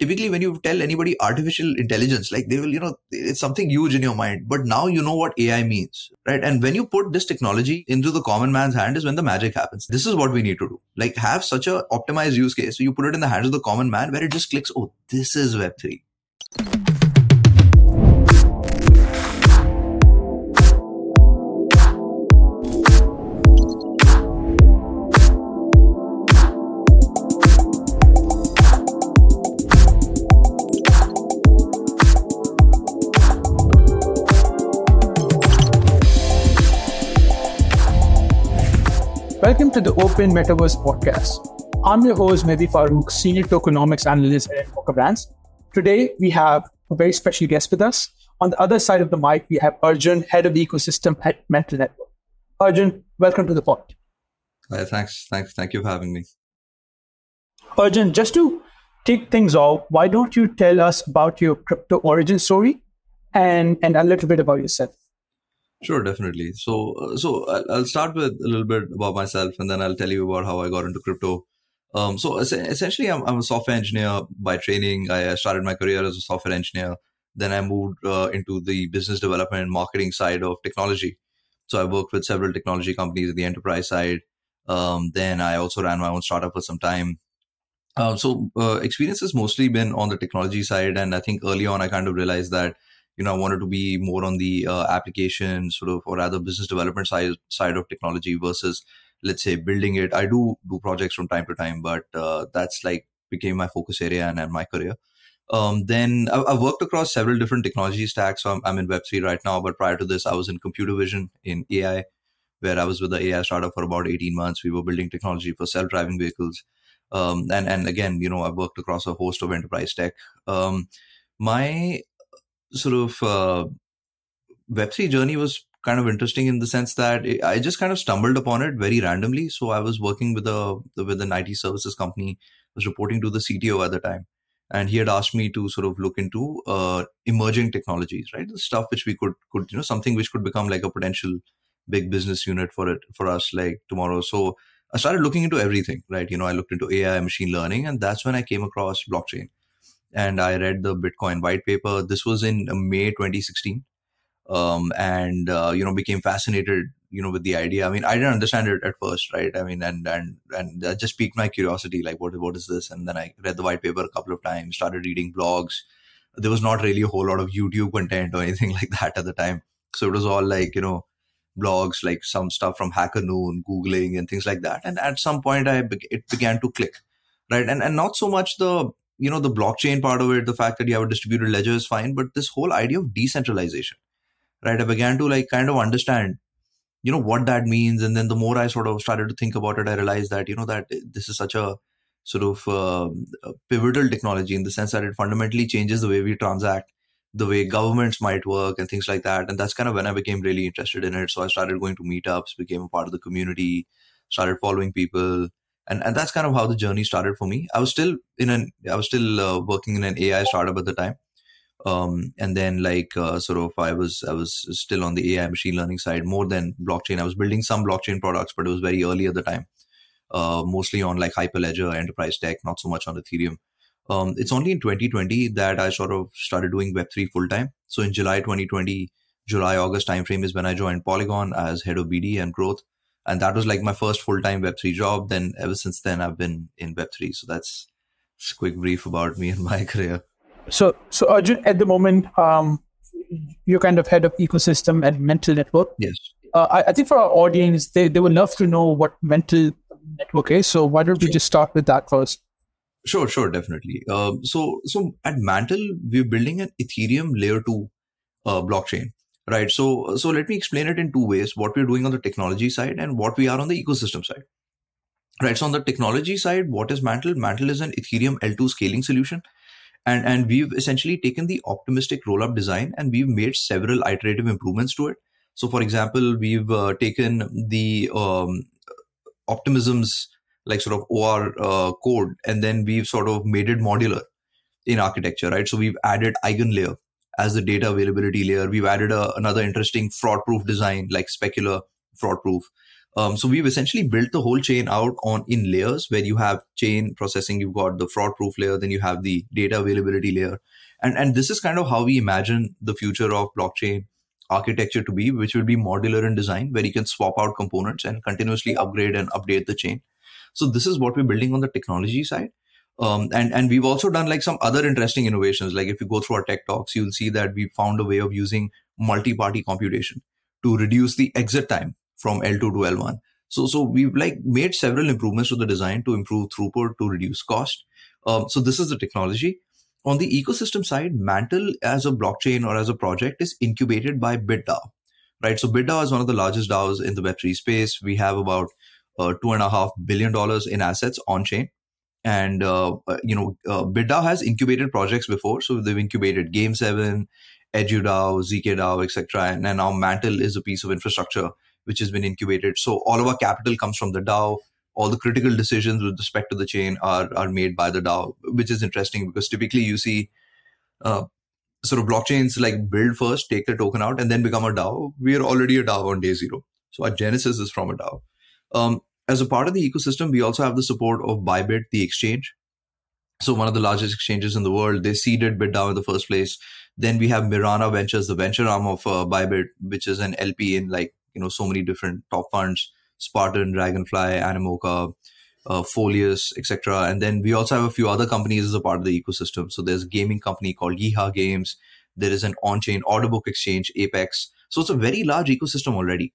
typically when you tell anybody artificial intelligence like they will you know it's something huge in your mind. But now you know what ai means right? And when you put this technology into the common man's hand is when the magic happens. This is what we need to do. Like have such a optimized use case. So you put it in the hands of the common man where it just clicks oh this is web3 Welcome to the Open Metaverse Podcast. I'm your host, Mehdi Farooq, Senior Tokenomics Analyst at Poker Brands. Today, we have a very special guest with us. On the other side of the mic, we have Arjun, Head of Ecosystem at Mantle Network. Arjun, welcome to the pod. Uh, thanks, thanks, thank you for having me. Arjun, just to kick things off, why don't you tell us about your crypto origin story and, and a little bit about yourself? Sure, definitely. So, uh, so I'll start with a little bit about myself, and then I'll tell you about how I got into crypto. Um, so essentially, I'm, I'm, a software engineer by training. I started my career as a software engineer. Then I moved uh, into the business development and marketing side of technology. So I worked with several technology companies at the enterprise side. Um, then I also ran my own startup for some time. Uh, so uh, experience has mostly been on the technology side, and I think early on I kind of realized that you know, I wanted to be more on the uh, application sort of, or rather business development side side of technology versus, let's say, building it. I do do projects from time to time, but uh, that's like became my focus area and, and my career. Um, then I, have worked across several different technology stacks. So I'm, I'm in Web3 right now, but prior to this, I was in computer vision in AI, where I was with the AI startup for about 18 months. We were building technology for self-driving vehicles. Um, and, and again, you know, I've worked across a host of enterprise tech. Um, my sort of uh, Web3 journey was kind of interesting in the sense that I just kind of stumbled upon it very randomly. So I was working with a with an IT services company, I was reporting to the CTO at the time, and he had asked me to sort of look into uh, emerging technologies, right? The stuff which we could could you know something which could become like a potential big business unit for it for us like tomorrow. So I started looking into everything, right? You know, I looked into AI, machine learning, and that's when I came across blockchain and I read the Bitcoin white paper. This was in uh, May 2016, um, and uh, you know became fascinated, you know, with the idea. I mean, I didn't understand it at first, right? I mean, and and and that just piqued my curiosity, like what what is this? And then I read the white paper a couple of times, started reading blogs. There was not really a whole lot of YouTube content or anything like that at the time, so it was all like you know blogs, like some stuff from Hacker Noon, googling and things like that. And at some point, I it began to click, right? And and not so much the you know the blockchain part of it the fact that you have a distributed ledger is fine but this whole idea of decentralization right? I began to like kind of understand you know what that means. And then the more i sort of started to think about it i realized that you know that this is such a sort of uh, a pivotal technology in the sense that it fundamentally changes the way we transact the way governments might work and things like that. And that's kind of when i became really interested in it. So i started going to meetups became a part of the community started following people and and that's kind of how the journey started for me. I was still in an I was still uh, working in an AI startup at the time, um, and then like uh, sort of I was I was still on the AI machine learning side more than blockchain. I was building some blockchain products, but it was very early at the time, uh, mostly on like Hyperledger, enterprise tech, not so much on Ethereum. Um, it's only in 2020 that I sort of started doing Web3 full time. So in July 2020, July August timeframe is when I joined Polygon as head of BD and growth and that was like my first full-time web3 job. Then ever since then i've been in web3 so that's a quick brief about me and my career. So so arjun at the moment um, you're kind of head of ecosystem at mantle network. Yes. Uh, I, I, think for our audience they, they would love to know what mantle network is. So why don't we just start with that first? Sure sure definitely. Um, so so at mantle we're building an ethereum layer 2 uh, blockchain right. So so let me explain it in two ways what we're doing on the technology side and what we are on the ecosystem side. Right. So on the technology side what is mantle? Mantle is an ethereum l2 scaling solution. And and we've essentially taken the optimistic rollup design and we've made several iterative improvements to it. So for example we've uh, taken the um, optimisms like sort of or uh, code and then we've sort of made it modular in architecture. Right. So we've added eigenlayer as the data availability layer. We've added a, another interesting fraud proof design like specular fraud proof. Um, so we've essentially built the whole chain out on in layers where you have chain processing, you've got the fraud proof layer, then you have the data availability layer. And, and this is kind of how we imagine the future of blockchain architecture to be, which will be modular in design, where you can swap out components and continuously upgrade and update the chain. So this is what we're building on the technology side. Um, and and we've also done like some other interesting innovations. Like if you go through our tech talks, you'll see that we found a way of using multi-party computation to reduce the exit time from L2 to L1. So so we've like made several improvements to the design to improve throughput to reduce cost. Um, so this is the technology. On the ecosystem side, Mantle as a blockchain or as a project is incubated by BitDAO, right? So BitDAO is one of the largest DAOs in the Web3 space. We have about uh, two and a half billion dollars in assets on chain. And, uh, uh you know, uh, BitDAO has incubated projects before. So they've incubated Game7, EduDAO, ZKDAO, etc. And, and now Mantle is a piece of infrastructure which has been incubated. So all of our capital comes from the DAO all the critical decisions with respect to the chain are are made by the DAO, which is interesting because typically you see uh, sort of blockchains like build first, take the token out, and then become a DAO. We are already a DAO on day zero, so our genesis is from a DAO. Um, as a part of the ecosystem, we also have the support of Bybit, the exchange. So one of the largest exchanges in the world, they seeded BitDAO in the first place. Then we have Mirana Ventures, the venture arm of uh, Bybit, which is an LP in like you know so many different top funds Spartan, Dragonfly, Animoca, uh, Folius, etc. And then we also have a few other companies as a part of the ecosystem. So there's a gaming company called Yeehaw Games. There is an on-chain order book exchange, Apex. So it's a very large ecosystem already,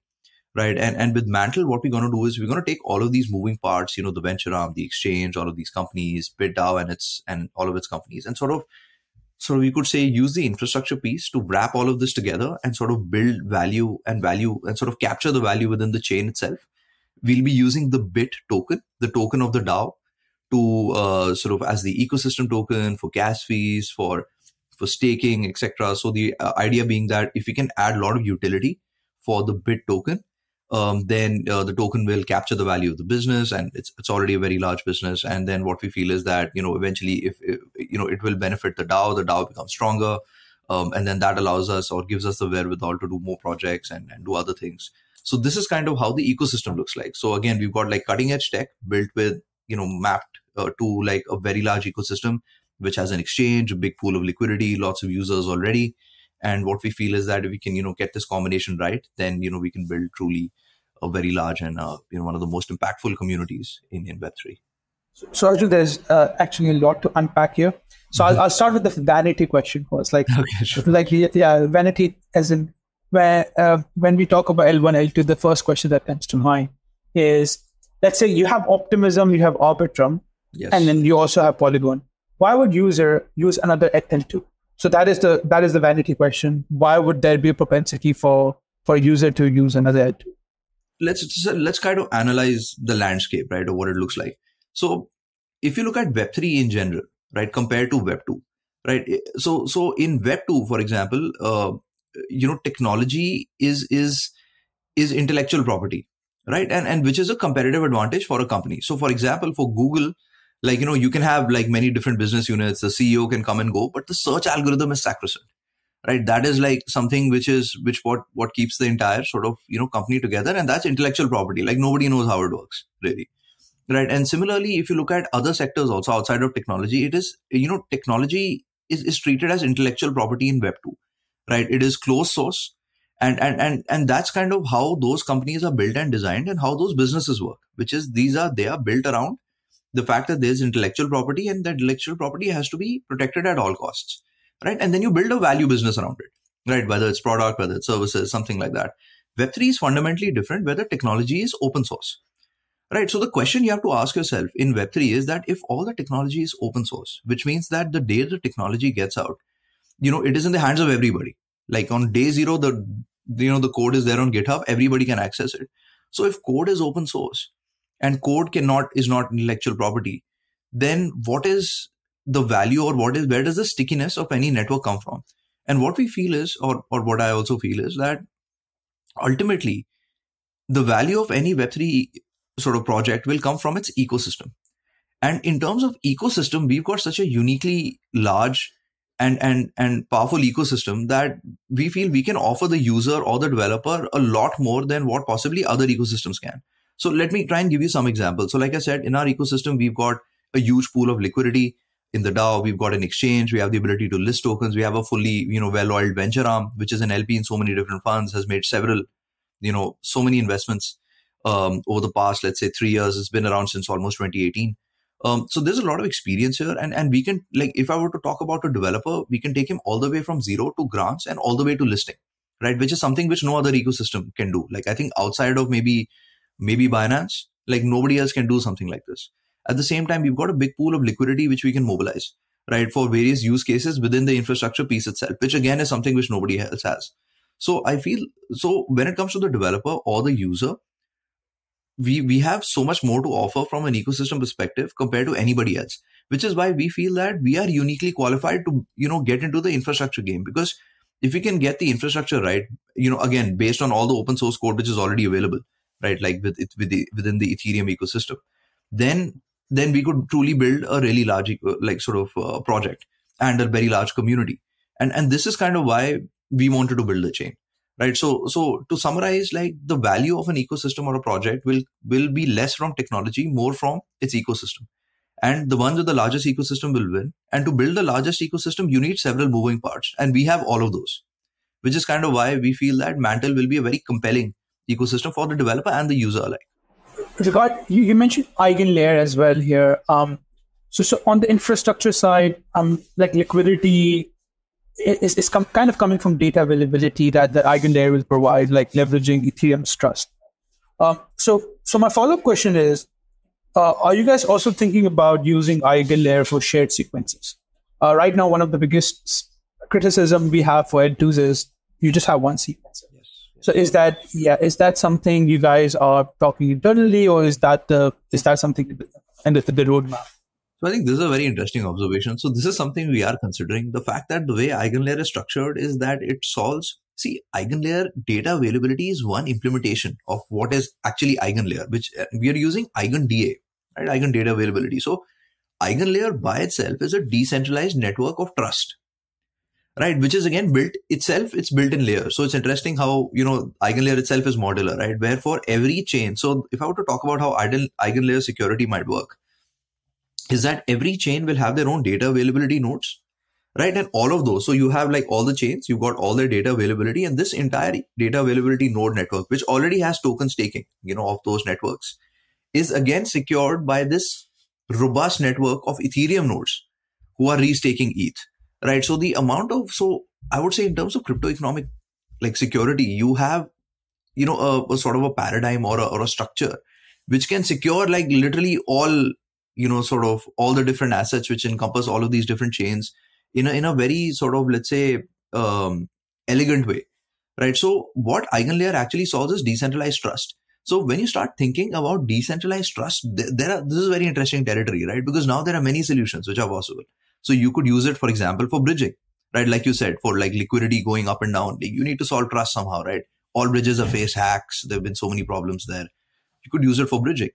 right? And and with Mantle, what we're going to do is we're going to take all of these moving parts, you know, the venture arm, the exchange, all of these companies, BitDAO and its and all of its companies, and sort of so we could say use the infrastructure piece to wrap all of this together and sort of build value and value and sort of capture the value within the chain itself we'll be using the bit token, the token of the DAO, to uh, sort of as the ecosystem token for gas fees, for for staking, etc. So the uh, idea being that if we can add a lot of utility for the bit token, um, then uh, the token will capture the value of the business, and it's it's already a very large business. And then what we feel is that you know eventually, if, if you know, it will benefit the DAO. The DAO becomes stronger, um, and then that allows us or gives us the wherewithal to do more projects and, and do other things. So this is kind of how the ecosystem looks like. So again, we've got like cutting edge tech built with, you know, mapped uh, to like a very large ecosystem, which has an exchange, a big pool of liquidity, lots of users already. And what we feel is that if we can, you know, get this combination right, then, you know, we can build truly a very large and, uh, you know, one of the most impactful communities in, in Web3. So, Arjun, there's uh, actually a lot to unpack here. So I'll, I'll, start with the vanity question first. Like, okay, sure. like yeah, vanity as in where uh, when we talk about L1, L2, the first question that comes to mind is let's say you have Optimism, you have Arbitrum, yes. and then you also have Polygon. Why would user use another ETH2? So that is the that is the vanity question. Why would there be a propensity for for a user to use another ETH2? Let's let's kind of analyze the landscape, right, or what it looks like. So if you look at Web3 in general, right, compared to Web2, right? So so in Web2, for example, uh, you know technology is is is intellectual property right and and which is a competitive advantage for a company so for example for google like you know you can have like many different business units the ceo can come and go but the search algorithm is sacrosanct right that is like something which is which what what keeps the entire sort of you know company together and that's intellectual property like nobody knows how it works really right and similarly if you look at other sectors also outside of technology it is you know technology is, is treated as intellectual property in web 2 right? It is closed source. And, and, and, and that's kind of how those companies are built and designed and how those businesses work, which is these are, they are built around the fact that there's intellectual property and that intellectual property has to be protected at all costs, right? And then you build a value business around it, right? Whether it's product, whether it's services, something like that. Web3 is fundamentally different whether technology is open source, right? So the question you have to ask yourself in Web3 is that if all the technology is open source, which means that the day the technology gets out, you know it is in the hands of everybody like on day zero the you know the code is there on github everybody can access it so if code is open source and code cannot is not intellectual property then what is the value or what is where does the stickiness of any network come from? And what we feel is or or what i also feel is that ultimately the value of any web3 sort of project will come from its ecosystem. And in terms of ecosystem we've got such a uniquely large and and and powerful ecosystem that we feel we can offer the user or the developer a lot more than what possibly other ecosystems can so let me try and give you some examples so like i said in our ecosystem we've got a huge pool of liquidity in the DAO, we've got an exchange, we have the ability to list tokens, we have a fully, you know, well-oiled venture arm, which is an LP in so many different funds, has made several, you know, so many investments um, over the past, let's say, three years. It's been around since almost 2018. Um, so there's a lot of experience here, and and we can like if I were to talk about a developer, we can take him all the way from zero to grants and all the way to listing, right? Which is something which no other ecosystem can do. Like I think outside of maybe maybe Binance, like nobody else can do something like this. At the same time, we've got a big pool of liquidity which we can mobilize, right, for various use cases within the infrastructure piece itself, which again is something which nobody else has. So I feel so when it comes to the developer or the user, we we have so much more to offer from an ecosystem perspective compared to anybody else which is why we feel that we are uniquely qualified to you know get into the infrastructure game because if we can get the infrastructure right you know again based on all the open source code which is already available right? Like with it with the, within the ethereum ecosystem. Then then we could truly build a really large like sort of uh, project and a very large community. And and this is kind of why we wanted to build the chain right? So so to summarize like the value of an ecosystem or a project will will be less from technology more from its ecosystem. And the ones with the largest ecosystem will win. And to build the largest ecosystem you need several moving parts. And we have all of those which is kind of why we feel that mantle will be a very compelling ecosystem for the developer and the user alike regard you, you mentioned eigenlayer as well here um so so on the infrastructure side um like liquidity is, is com- kind of coming from data availability that the eigenlayer will provide, like leveraging Ethereum's trust. Um, so, so my follow-up question is, uh, are you guys also thinking about using eigenlayer for shared sequencers? Uh, right now, one of the biggest criticism we have for Ed2s is you just have one sequencer. So is that yeah? Is that something you guys are talking internally, or is that the is that something and the, the roadmap? So I think this is a very interesting observation. So this is something we are considering. The fact that the way EigenLayer is structured is that it solves See, EigenLayer data availability is one implementation of what is actually EigenLayer, which uh, we are using EigenDA, right? Eigen data availability. So EigenLayer by itself is a decentralized network of trust, right? Which is again built itself, it's built in layer So it's interesting how, you know, EigenLayer itself is modular, right? Where for every chain. So if I were to talk about how eigen, EigenLayer security might work, is that every chain will have their own data availability nodes right and all of those so you have like all the chains you've got all their data availability and this entire data availability node network which already has token staking you know of those networks is again secured by this robust network of ethereum nodes who are restaking eth right? So the amount of so i would say in terms of crypto economic like security you have you know a, a sort of a paradigm or a, or a structure which can secure like literally all you know sort of all the different assets which encompass all of these different chains in a in a very sort of let's say um, elegant way. Right? So what eigenlayer actually solves is decentralized trust. So when you start thinking about decentralized trust there are this is very interesting territory right? Because now there are many solutions which are possible so you could use it for example for bridging right? Like you said for like liquidity going up and down like you need to solve trust somehow right? All bridges have faced hacks. There have been so many problems there. You could use it for bridging.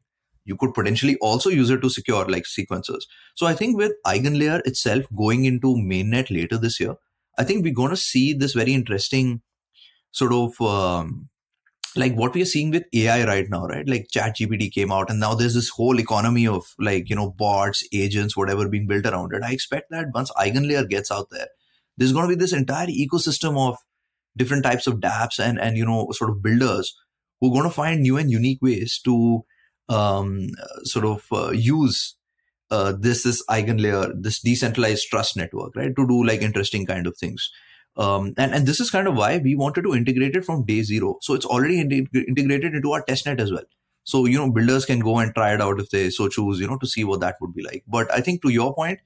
You could potentially also use it to secure like sequencers. So I think with EigenLayer itself going into mainnet later this year, I think we're going to see this very interesting sort of um, like what we are seeing with AI right now, right? Like ChatGPT came out, and now there's this whole economy of like you know bots, agents, whatever being built around it. I expect that once EigenLayer gets out there, there's going to be this entire ecosystem of different types of dApps and and you know sort of builders who are going to find new and unique ways to um, sort of uh, use uh, this this eigenlayer, this decentralized trust network, right, to do like interesting kind of things. Um, and and this is kind of why we wanted to integrate it from day zero. So it's already in- integrated into our testnet as well. So you know, builders can go and try it out if they so choose, you know, to see what that would be like. But I think to your point,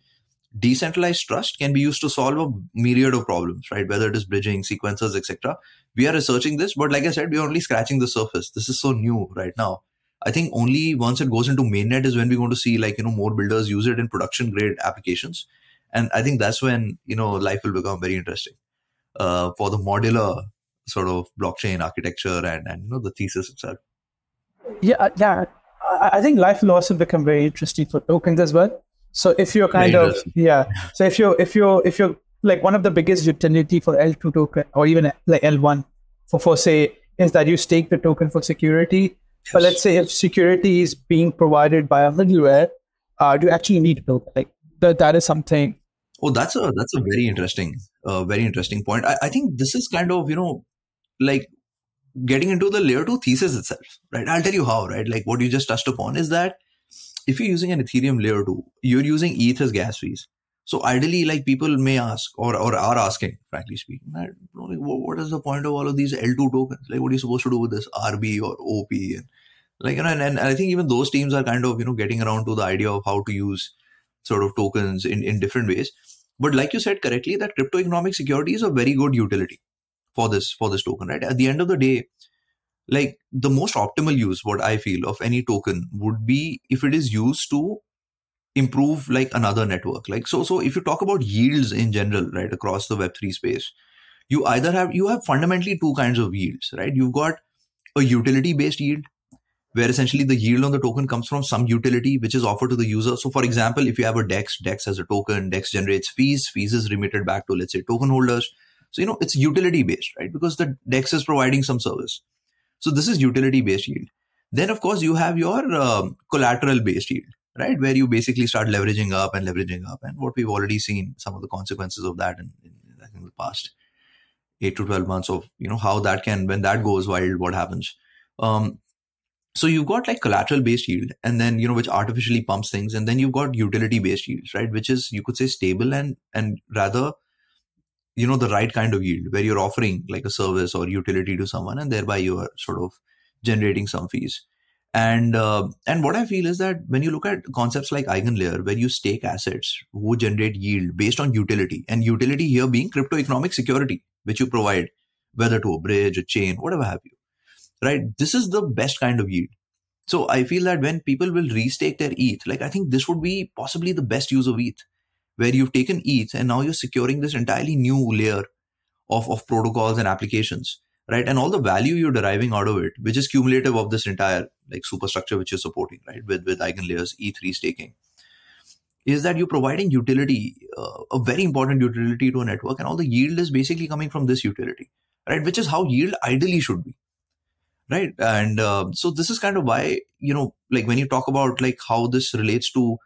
decentralized trust can be used to solve a myriad of problems, right? Whether it is bridging, sequencers, etc. We are researching this, but like I said, we're only scratching the surface. This is so new right now. I think only once it goes into mainnet is when we're going to see like you know more builders use it in production grade applications, and I think that's when you know life will become very interesting uh, for the modular sort of blockchain architecture and and you know the thesis itself. Yeah, uh, yeah. I think life will also become very interesting for tokens as well. So if you're kind of yeah, so if you're if you're if you're like one of the biggest utility for L2 token or even like L1 for, for say is that you stake the token for security. Yes. But let's say if security is being provided by a middleware, uh, do you actually need to build like that? That is something. Oh, that's a that's a very interesting, uh, very interesting point. I, I think this is kind of you know like getting into the layer two thesis itself, right? I'll tell you how, right? Like what you just touched upon is that if you're using an Ethereum layer two, you're using ETH as gas fees. So ideally, like people may ask or, or are asking, frankly speaking, like, what is the point of all of these L2 tokens? Like, what are you supposed to do with this ARB or OP? And like, you know, and, and I think even those teams are kind of, you know, getting around to the idea of how to use sort of tokens in, in different ways. But like you said correctly, that crypto economic security is a very good utility for this, for this token, right? At the end of the day, like the most optimal use, what I feel of any token would be if it is used to improve like another network like so so if you talk about yields in general right across the web3 space you either have you have fundamentally two kinds of yields right you've got a utility based yield where essentially the yield on the token comes from some utility which is offered to the user so for example if you have a dex dex has a token dex generates fees fees is remitted back to let's say token holders so you know it's utility based right because the dex is providing some service so this is utility based yield then of course you have your um, collateral based yield right? Where you basically start leveraging up and leveraging up. And what we've already seen some of the consequences of that in, in the past eight to 12 months of, you know, how that can, when that goes wild, what happens. Um, so you've got like collateral based yield and then, you know, which artificially pumps things. And then you've got utility based yields, right? Which is, you could say stable and, and rather, you know, the right kind of yield where you're offering like a service or utility to someone and thereby you are sort of generating some fees and uh, and what I feel is that when you look at concepts like EigenLayer, where you stake assets who generate yield based on utility, and utility here being crypto economic security, which you provide, whether to a bridge, a chain, whatever have you, right? This is the best kind of yield. So I feel that when people will restake their ETH, like I think this would be possibly the best use of ETH, where you've taken ETH and now you're securing this entirely new layer of, of protocols and applications right? And all the value you're deriving out of it, which is cumulative of this entire like superstructure which you're supporting, right? With with EigenLayer's restaking, is that you're providing utility, uh, a very important utility to a network, and all the yield is basically coming from this utility, right? Which is how yield ideally should be, right? And uh, so this is kind of why you know, like when you talk about like how this relates to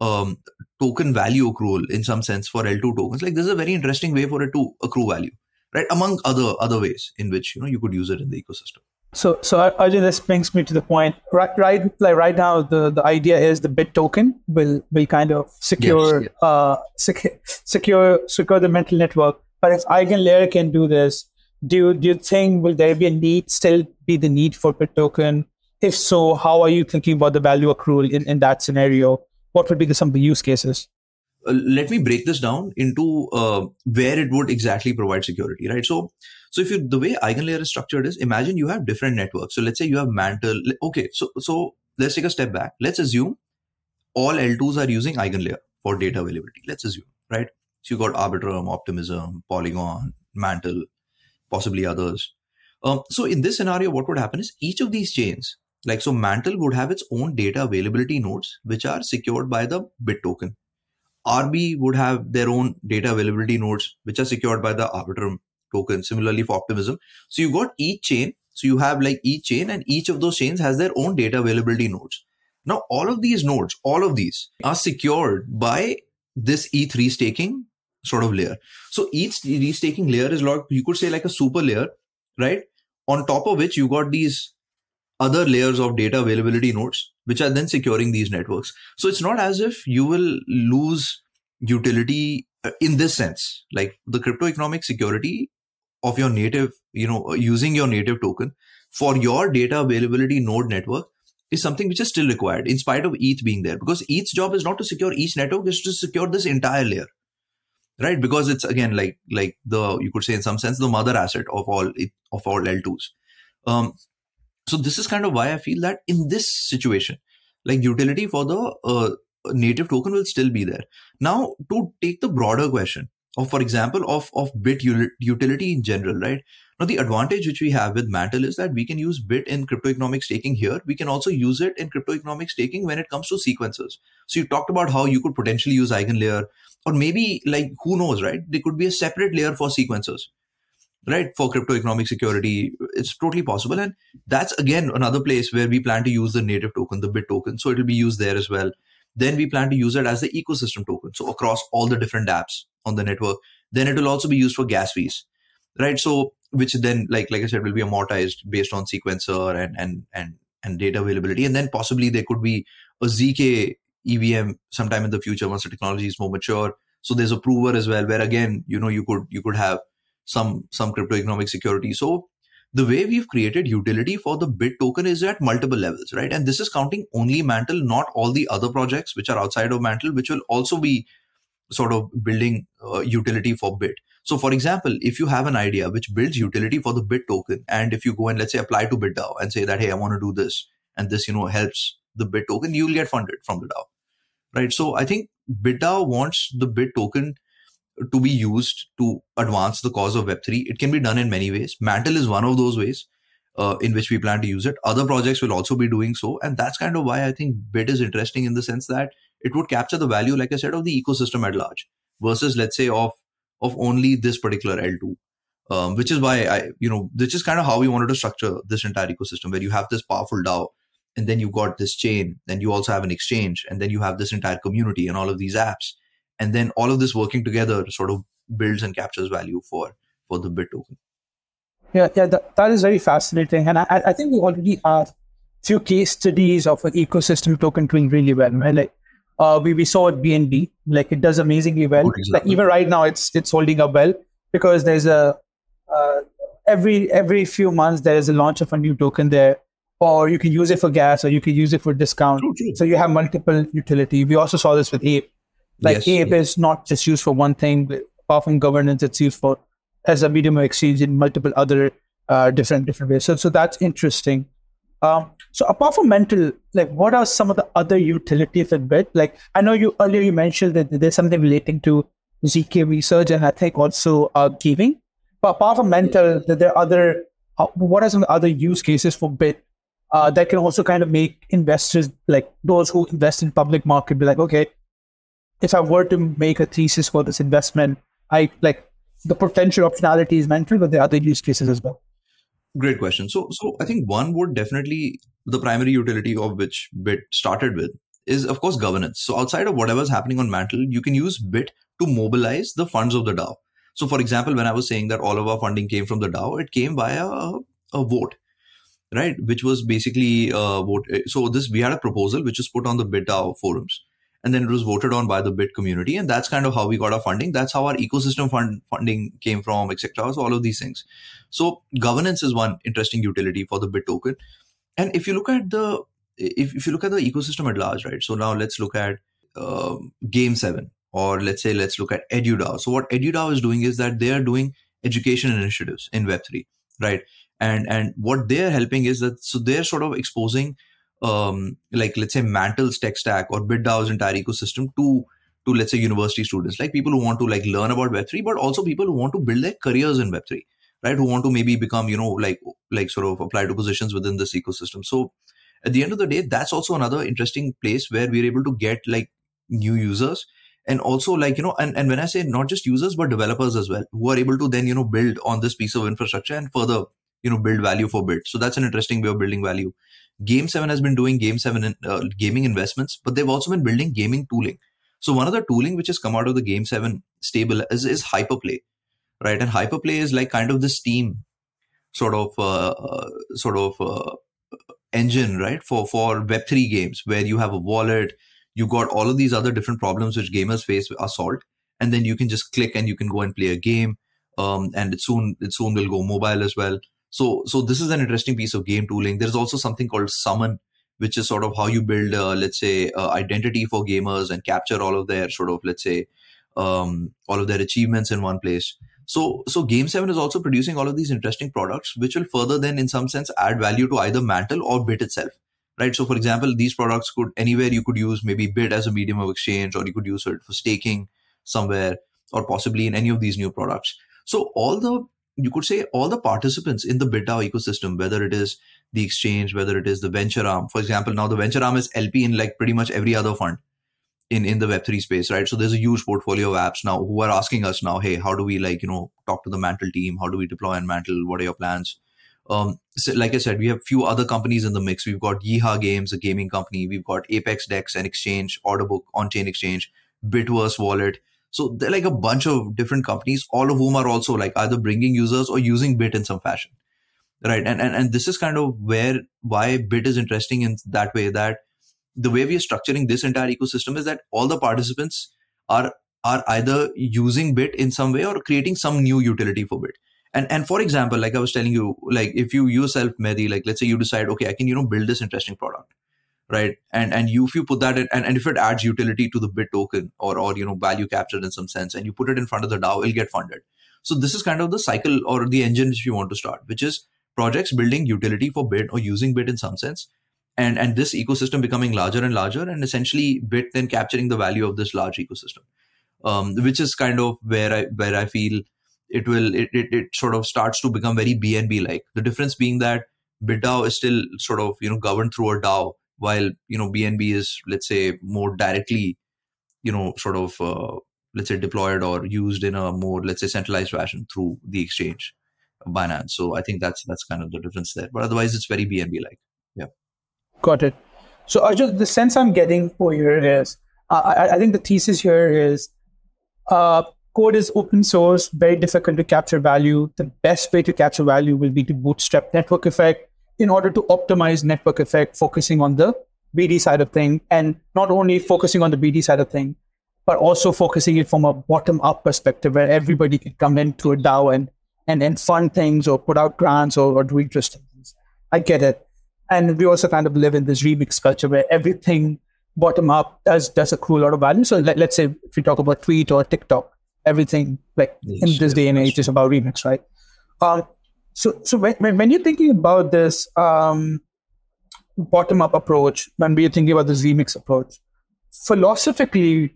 um, token value accrual in some sense for L2 tokens, like this is a very interesting way for it to accrue value right? Among other other ways in which you know you could use it in the ecosystem. So, so Arjun, this brings me to the point. Right, right, like right now, the, the idea is the bit token will will kind of secure, yes, yeah. uh, sec- secure, secure the Mantle network. But if EigenLayer can do this, do you, do you think will there be a need, still be the need for bit token? If so, how are you thinking about the value accrual in, in that scenario? What would be the, some of the use cases? Uh, let me break this down into uh, where it would exactly provide security, right? So, so if you the way EigenLayer is structured is imagine you have different networks. So let's say you have Mantle. Okay, so so let's take a step back. Let's assume all L2s are using EigenLayer for data availability. Let's assume, right? So you got Arbitrum, Optimism, Polygon, Mantle, possibly others. Um, so in this scenario, what would happen is each of these chains, like so, Mantle would have its own data availability nodes, which are secured by the bit token. ARB would have their own data availability nodes, which are secured by the Arbitrum token. Similarly for Optimism. So you got each chain. So you have like each chain and each of those chains has their own data availability nodes. Now, all of these nodes, all of these are secured by this restaking sort of layer. So each restaking layer is like, you could say like a super layer, right? On top of which you got these other layers of data availability nodes, which are then securing these networks. So it's not as if you will lose utility uh, in this sense, like the crypto economic security of your native, you know, uh, using your native token for your data availability node network is something which is still required in spite of ETH being there because ETH's job is not to secure each network, it's to secure this entire layer. Right. Because it's again like, like the, you could say in some sense, the mother asset of all, of all L2s. Um, so this is kind of why I feel that in this situation, like utility for the uh, native token will still be there. Now, to take the broader question of for example of of bit utility in general right now the advantage which we have with mantle is that we can use bit in crypto economic staking here we can also use it in crypto economic staking when it comes to sequencers. so you talked about how you could potentially use eigenlayer or maybe like who knows right? There could be a separate layer for sequencers right? For crypto economic security it's totally possible. And that's again another place where we plan to use the native token the bit token. So it'll be used there as well. Then we plan to use it as the ecosystem token. So across all the different apps on the network. Then it will also be used for gas fees right? So which then like like i said will be amortized based on sequencer and and and and data availability. And then possibly there could be a zk evm sometime in the future once the technology is more mature. So there's a prover as well where again you know you could you could have some some crypto economic security. So the way we've created utility for the bit token is at multiple levels right? And this is counting only mantle not all the other projects which are outside of mantle which will also be sort of building uh, utility for bit so for example if you have an idea which builds utility for the bit token and if you go and let's say apply to bitdao and say that hey i want to do this and this you know helps the bit token you'll get funded from the dao right so i think bitdao wants the bit token to be used to advance the cause of Web3. It can be done in many ways. Mantle is one of those ways uh, in which we plan to use it. Other projects will also be doing so. And that's kind of why I think Bit is interesting in the sense that it would capture the value, like I said, of the ecosystem at large versus, let's say, of of only this particular L2. Um, which is why I, you know, which is kind of how we wanted to structure this entire ecosystem where you have this powerful DAO and then you've got this chain, and you also have an exchange, and then you have this entire community and all of these apps. And then all of this working together sort of builds and captures value for for the bit token. Yeah yeah that, that is very fascinating. And I, I think we already have few case studies of an ecosystem token doing really well right? Like uh, we, we saw at BNB like it does amazingly well. Oh, exactly. like even right now it's it's holding up well because there's a uh, every every few months there is a launch of a new token there or you can use it for gas or you can use it for discount true, true. so you have multiple utility we also saw this with ape like yes, Ape yes. is not just used for one thing, but apart from governance, it's used for as a medium of exchange in multiple other uh, different different ways. So so that's interesting. Um, so apart from Mantle, like what are some of the other utilities of Bit? Like I know you earlier you mentioned that there's something relating to ZK research and I think also uh, gaming. But apart from Mantle, there are other. Uh, what are some other use cases for Bit uh, that can also kind of make investors like those who invest in public market be like, okay, if I were to make a thesis for this investment, I like the potential optionality is Mantle, but there are other use cases as well. Great question. So, so I think one would definitely the primary utility of which Bit started with is of course governance. So outside of whatever's happening on Mantle, you can use Bit to mobilize the funds of the DAO. So, for example, when I was saying that all of our funding came from the DAO, it came via a, a vote, right? Which was basically uh, a vote. Eh, so this we had a proposal which was put on the BitDAO uh, forums. And then it was voted on by the bit community and that's kind of how we got our funding. That's how our ecosystem fund funding came from etc so all of these things. So governance is one interesting utility for the bit token. And if you look at the if, if you look at the ecosystem at large right so now let's look at uh, game 7 or let's say let's look at edudao so what edudao is doing is that they are doing education initiatives in web3 right and and what they're helping is that so they're sort of exposing um, like let's say Mantle's tech stack or BitDAO's entire ecosystem to to let's say university students, like people who want to like learn about Web3, but also people who want to build their careers in Web3, right? Who want to maybe become, you know, like like sort of apply to positions within this ecosystem. So at the end of the day, that's also another interesting place where we're able to get like new users and also like you know and, and when i say not just users but developers as well who are able to then you know build on this piece of infrastructure and further you know build value for bit so that's an interesting way of building value Game 7 has been doing Game 7 in, uh, gaming investments, but they've also been building gaming tooling. So one of the tooling which has come out of the Game 7 stable is, is Hyperplay, right? And Hyperplay is like kind of the Steam sort of uh, uh, sort of uh, engine, right? For for Web3 games where you have a wallet, you got all of these other different problems which gamers face are solved, and then you can just click and you can go and play a game. Um, and it soon it soon will go mobile as well. So, so this is an interesting piece of game tooling. There's also something called Summon, which is sort of how you build, uh, let's say, uh, identity for gamers and capture all of their sort of, let's say, um, all of their achievements in one place. So, so Game Seven is also producing all of these interesting products, which will further then, in some sense, add value to either Mantle or Bit itself, right? So, for example, these products could anywhere you could use maybe Bit as a medium of exchange, or you could use it for staking somewhere or possibly in any of these new products. So all the you could say all the participants in the BitDAO ecosystem, whether it is the exchange, whether it is the venture arm. For example, now the venture arm is LP in like pretty much every other fund in in the Web3 space, right? So there's a huge portfolio of apps now who are asking us now, hey, how do we like you know talk to the Mantle team? How do we deploy on Mantle? What are your plans? Um, so like I said, we have few other companies in the mix. We've got Yeehaw Games, a gaming company. We've got Apex Dex, an exchange, Orderbook, on-chain exchange, Bitverse Wallet. So they're like a bunch of different companies, all of whom are also like either bringing users or using Bit in some fashion, right? And and and this is kind of where why Bit is interesting in that way that the way we are structuring this entire ecosystem is that all the participants are are either using Bit in some way or creating some new utility for Bit. And and for example like i was telling you like if you yourself Mehdi, like let's say you decide okay i can you know build this interesting product right? And and you if you put that in and, and if it adds utility to the bit token or or you know value captured in some sense and you put it in front of the dao it'll get funded. So this is kind of the cycle or the engine which you want to start which is projects building utility for bit or using bit in some sense and and this ecosystem becoming larger and larger and essentially bit then capturing the value of this large ecosystem um, which is kind of where i where i feel it will it, it, it sort of starts to become very bnb like the difference being that bitdao is still sort of you know governed through a dao while you know bnb is let's say more directly you know sort of uh, let's say deployed or used in a more let's say centralized fashion through the exchange binance. So i think that's that's kind of the difference there. But otherwise it's very bnb like yeah. Got it. So just the sense i'm getting for here is I, I think the thesis here is uh, code is open source, very difficult to capture value. The best way to capture value will be to bootstrap network effect in order to optimize network effect, focusing on the BD side of thing, and not only focusing on the BD side of thing, but also focusing it from a bottom up perspective where everybody can come into a DAO and and, and fund things or put out grants or, or do interesting things. I get it. And we also kind of live in this remix culture where everything bottom up does does accrue a lot of value. So let, let's say if we talk about tweet or TikTok, everything like yes, in this day and age is about remix, right? Um, so so when, when you're thinking about this um, bottom up approach, when we're thinking about this remix approach, philosophically,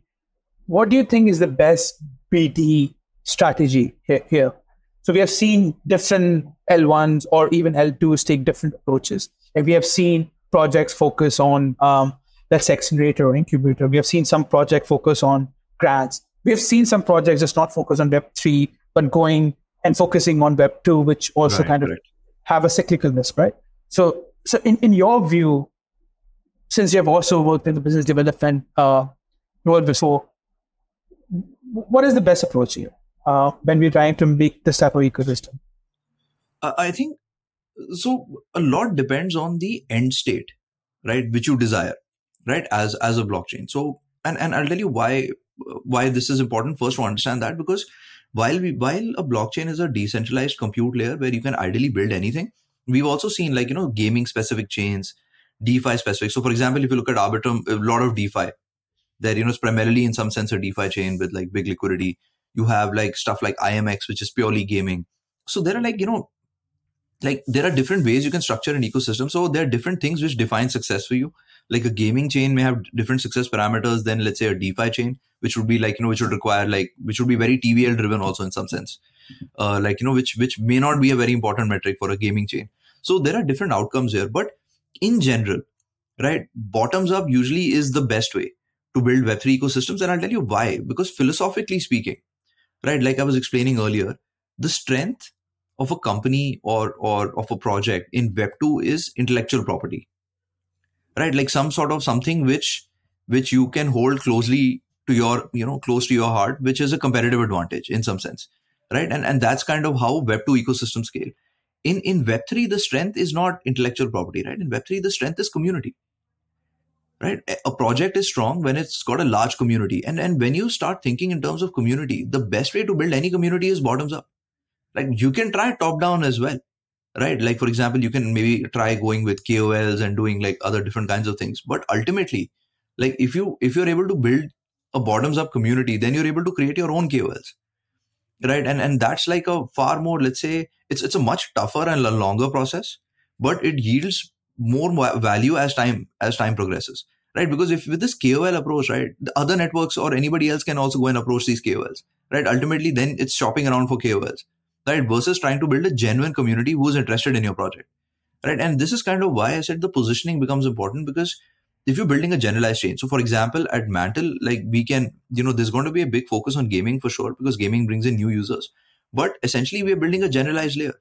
what do you think is the best BD strategy here? here? So we have seen different L1s or even L2s take different approaches. Like we have seen projects focus on um, let's accelerator or incubator. We have seen some project focus on grants we've seen some projects just not focus on Web three, but going and focusing on Web two, which also right, kind of right. have a cyclicalness, right? So, so in, in your view, since you have also worked in the business development uh, role before, what is the best approach here uh, when we're trying to make this type of ecosystem? I think so. A lot depends on the end state, right, which you desire, right, as as a blockchain. So, and and I'll tell you why why this is important first to understand that because while we while a blockchain is a decentralized compute layer where you can ideally build anything we've also seen like you know gaming specific chains defi specific. So for example if you look at arbitrum a lot of defi there you know it's primarily in some sense a defi chain with like big liquidity. You have like stuff like imx which is purely gaming. So there are like you know like there are different ways you can structure an ecosystem. So there are different things which define success for you like a gaming chain may have different success parameters than let's say a defi chain which would be like you know which would require like which would be very tvl driven also in some sense. Uh, like you know which which may not be a very important metric for a gaming chain. So there are different outcomes here but in general right bottoms up usually is the best way to build web3 ecosystems and i'll tell you why. Because philosophically speaking right like i was explaining earlier the strength of a company or or of a project in web 2 is intellectual property right? Like some sort of something which which you can hold closely to your you know close to your heart which is a competitive advantage in some sense. Right? And and that's kind of how web 2 ecosystem scale. In in web 3 the strength is not intellectual property right? In web 3 the strength is community. Right? A project is strong when it's got a large community. And and when you start thinking in terms of community the best way to build any community is bottoms up. Like you can try top down as well right? Like for example you can maybe try going with kols and doing like other different kinds of things. But ultimately like if you if you're able to build a bottoms up community then you're able to create your own kols right? And and that's like a far more let's say it's it's a much tougher and longer process but it yields more value as time as time progresses. Right? Because if with this KOL approach, right, the other networks or anybody else can also go and approach these KOLs, right? Ultimately, then it's shopping around for KOLs, right? Versus trying to build a genuine community who's interested in your project, right? And this is kind of why I said the positioning becomes important because if you're building a generalized chain, so for example, at Mantle, like we can, you know, there's going to be a big focus on gaming for sure because gaming brings in new users. But essentially, we're building a generalized layer,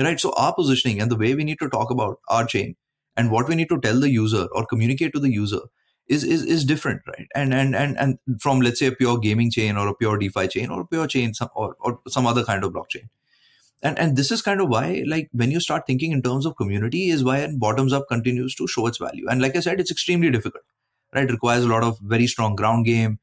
right? So our positioning and the way we need to talk about our chain and what we need to tell the user or communicate to the user is is, is different right and and and and from let's say a pure gaming chain or a pure defi chain or a pure chain some, or, or some other kind of blockchain and and this is kind of why like when you start thinking in terms of community is why and bottoms up continues to show its value. And like i said it's extremely difficult right? It requires a lot of very strong ground game.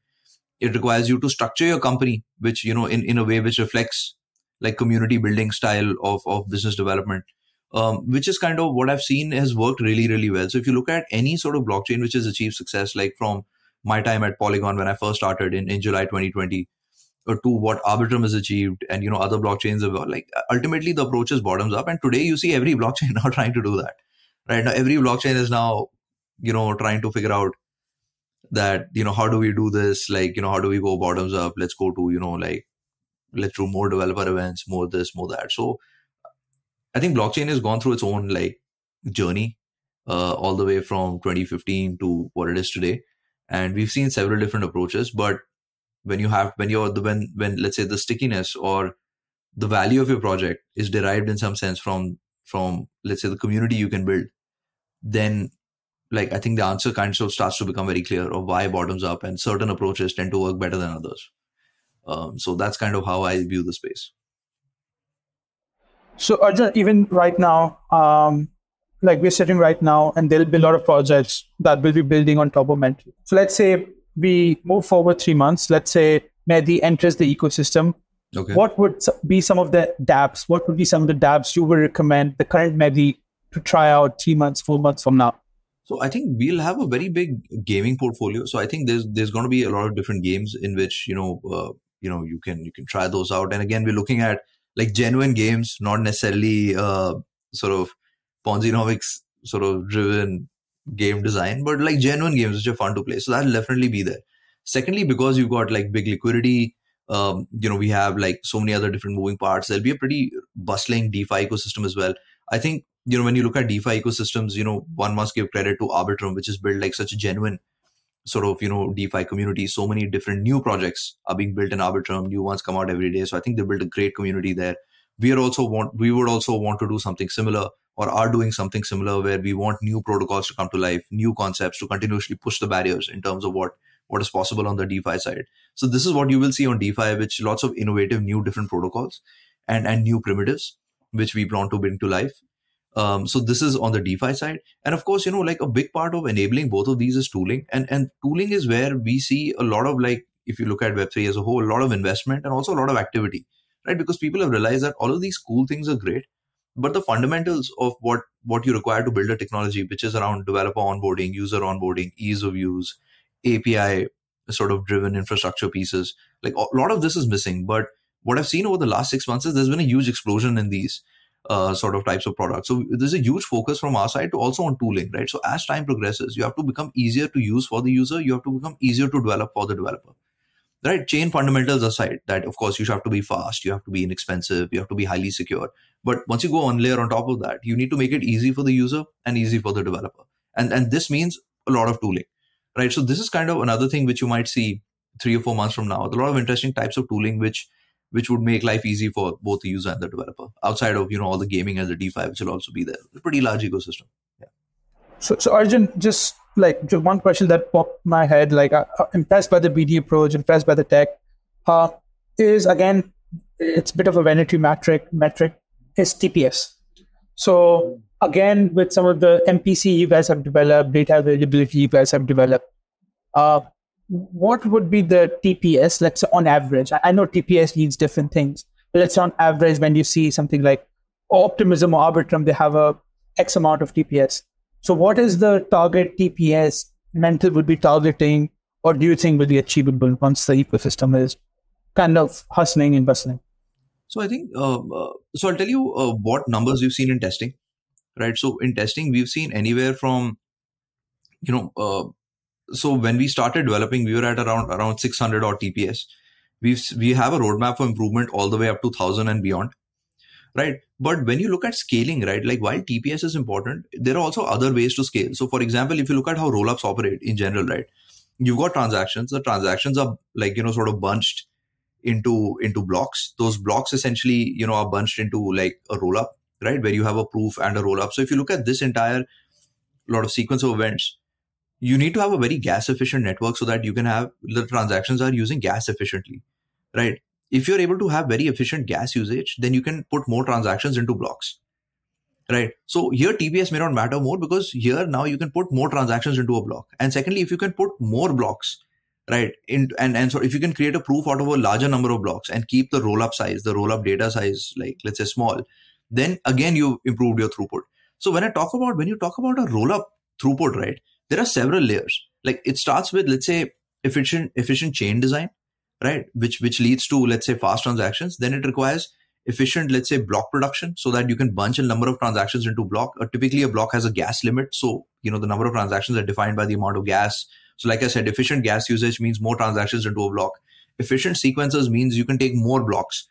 It requires you to structure your company which you know in, in a way which reflects like community building style of, of business development um, which is kind of what I've seen has worked really, really well. So if you look at any sort of blockchain which has achieved success, like from my time at Polygon when I first started in, in July 2020, or to what Arbitrum has achieved, and you know other blockchains have like ultimately the approach is bottoms up. And today you see every blockchain now trying to do that. Right now, every blockchain is now you know trying to figure out that you know how do we do this like you know how do we go bottoms up let's go to you know like let's do more developer events more this more that so I think blockchain has gone through its own like journey, uh, all the way from 2015 to what it is today, and we've seen several different approaches. But when you have when you're the when when let's say the stickiness or the value of your project is derived in some sense from from let's say the community you can build, then like I think the answer kind of starts to become very clear of why bottoms up and certain approaches tend to work better than others. Um, so that's kind of how I view the space. So Arjun, even right now, um, like we're sitting right now, and there'll be a lot of projects that will be building on top of Mantle. So let's say we move forward three months. Let's say Mehdi enters the ecosystem. Okay. What would be some of the dApps? What would be some of the dApps you would recommend the current Mehdi to try out three months, four months from now? So I think we'll have a very big gaming portfolio. So I think there's there's going to be a lot of different games in which you know uh, you know you can you can try those out. And again, we're looking at like genuine games, not necessarily uh, sort of Ponzinomics sort of driven game design, but like genuine games which are fun to play. So that'll definitely be there. Secondly, because you've got like big liquidity, um, you know, we have like so many other different moving parts. There'll be a pretty bustling DeFi ecosystem as well. I think, you know, when you look at DeFi ecosystems, you know, one must give credit to Arbitrum, which is built like such a genuine sort of you know DeFi community. So many different new projects are being built in Arbitrum. New ones come out every day. So I think they built a great community there. We are also want we would also want to do something similar or are doing something similar where we want new protocols to come to life, new concepts to continuously push the barriers in terms of what what is possible on the DeFi side. So this is what you will see on DeFi, which lots of innovative new different protocols and and new primitives which we want to bring to life. Um, so this is on the DeFi side, and of course, you know, like a big part of enabling both of these is tooling, and and tooling is where we see a lot of like, if you look at Web three as a whole, a lot of investment and also a lot of activity, right? Because people have realized that all of these cool things are great, but the fundamentals of what what you require to build a technology, which is around developer onboarding, user onboarding, ease of use, API sort of driven infrastructure pieces, like a lot of this is missing. But what I've seen over the last six months is there's been a huge explosion in these uh, sort of types of products. So there's a huge focus from our side to also on tooling, right? So as time progresses, you have to become easier to use for the user. You have to become easier to develop for the developer, right? Chain fundamentals aside, that of course you have to be fast, you have to be inexpensive, you have to be highly secure. But once you go one layer on top of that, you need to make it easy for the user and easy for the developer. And and this means a lot of tooling, right? So this is kind of another thing which you might see three or four months from now. A lot of interesting types of tooling which which would make life easy for both the user and the developer outside of you know all the gaming and the defi which will also be there it's a pretty large ecosystem yeah so, so arjun just like just one question that popped my head like uh, uh impressed by the bd approach impressed by the tech uh, is again it's a bit of a vanity metric metric is tps so again with some of the mpc you guys have developed data availability you guys have developed uh, what would be the TPS, let's say on average? I know TPS needs different things, but let's say on average, when you see something like Optimism or Arbitrum, they have a X amount of TPS. So what is the target TPS Mantle would be targeting, or do you think will be achievable once the ecosystem is kind of hustling and bustling? So I think, uh, uh, so I'll tell you uh, what numbers we've seen in testing, right? So in testing, we've seen anywhere from, you know, uh, so when we started developing, we were at around around 600 or TPS. We've we have a roadmap for improvement all the way up to 1000 and beyond, right? But when you look at scaling, right, like while TPS is important, there are also other ways to scale. So, for example, if you look at how rollups operate in general, right, you've got transactions. The transactions are like you know sort of bunched into into blocks. Those blocks essentially you know are bunched into like a rollup, right, where you have a proof and a rollup. So if you look at this entire lot of sequence of events, you need to have a very gas efficient network so that you can have the transactions are using gas efficiently, right? If you're able to have very efficient gas usage, then you can put more transactions into blocks. Right? So here tps may not matter more because here now you can put more transactions into a block. And secondly if you can put more blocks right in and and so if you can create a proof out of a larger number of blocks and keep the roll up size the roll up data size like let's say small then again you improved your throughput. So when i talk about when you talk about a roll up throughput right there are several layers. Like it starts with let's say efficient efficient chain design right which which leads to let's say fast transactions then it requires efficient, let's say, block production so that you can bunch a number of transactions into block. Uh, typically, a block has a gas limit. So, you know, the number of transactions are defined by the amount of gas. So, like I said, efficient gas usage means more transactions into a block. Efficient sequencers means you can take more blocks